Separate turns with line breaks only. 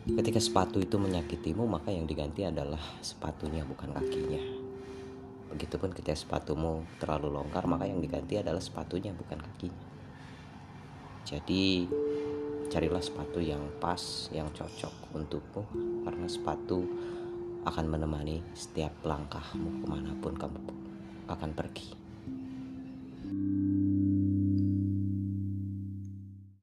Ketika sepatu itu menyakitimu, maka yang diganti adalah sepatunya, bukan kakinya. Begitupun ketika sepatumu terlalu longgar, maka yang diganti adalah sepatunya, bukan kakinya. Jadi, carilah sepatu yang pas, yang cocok untukmu, karena sepatu akan menemani setiap langkahmu ke mana pun kamu akan pergi.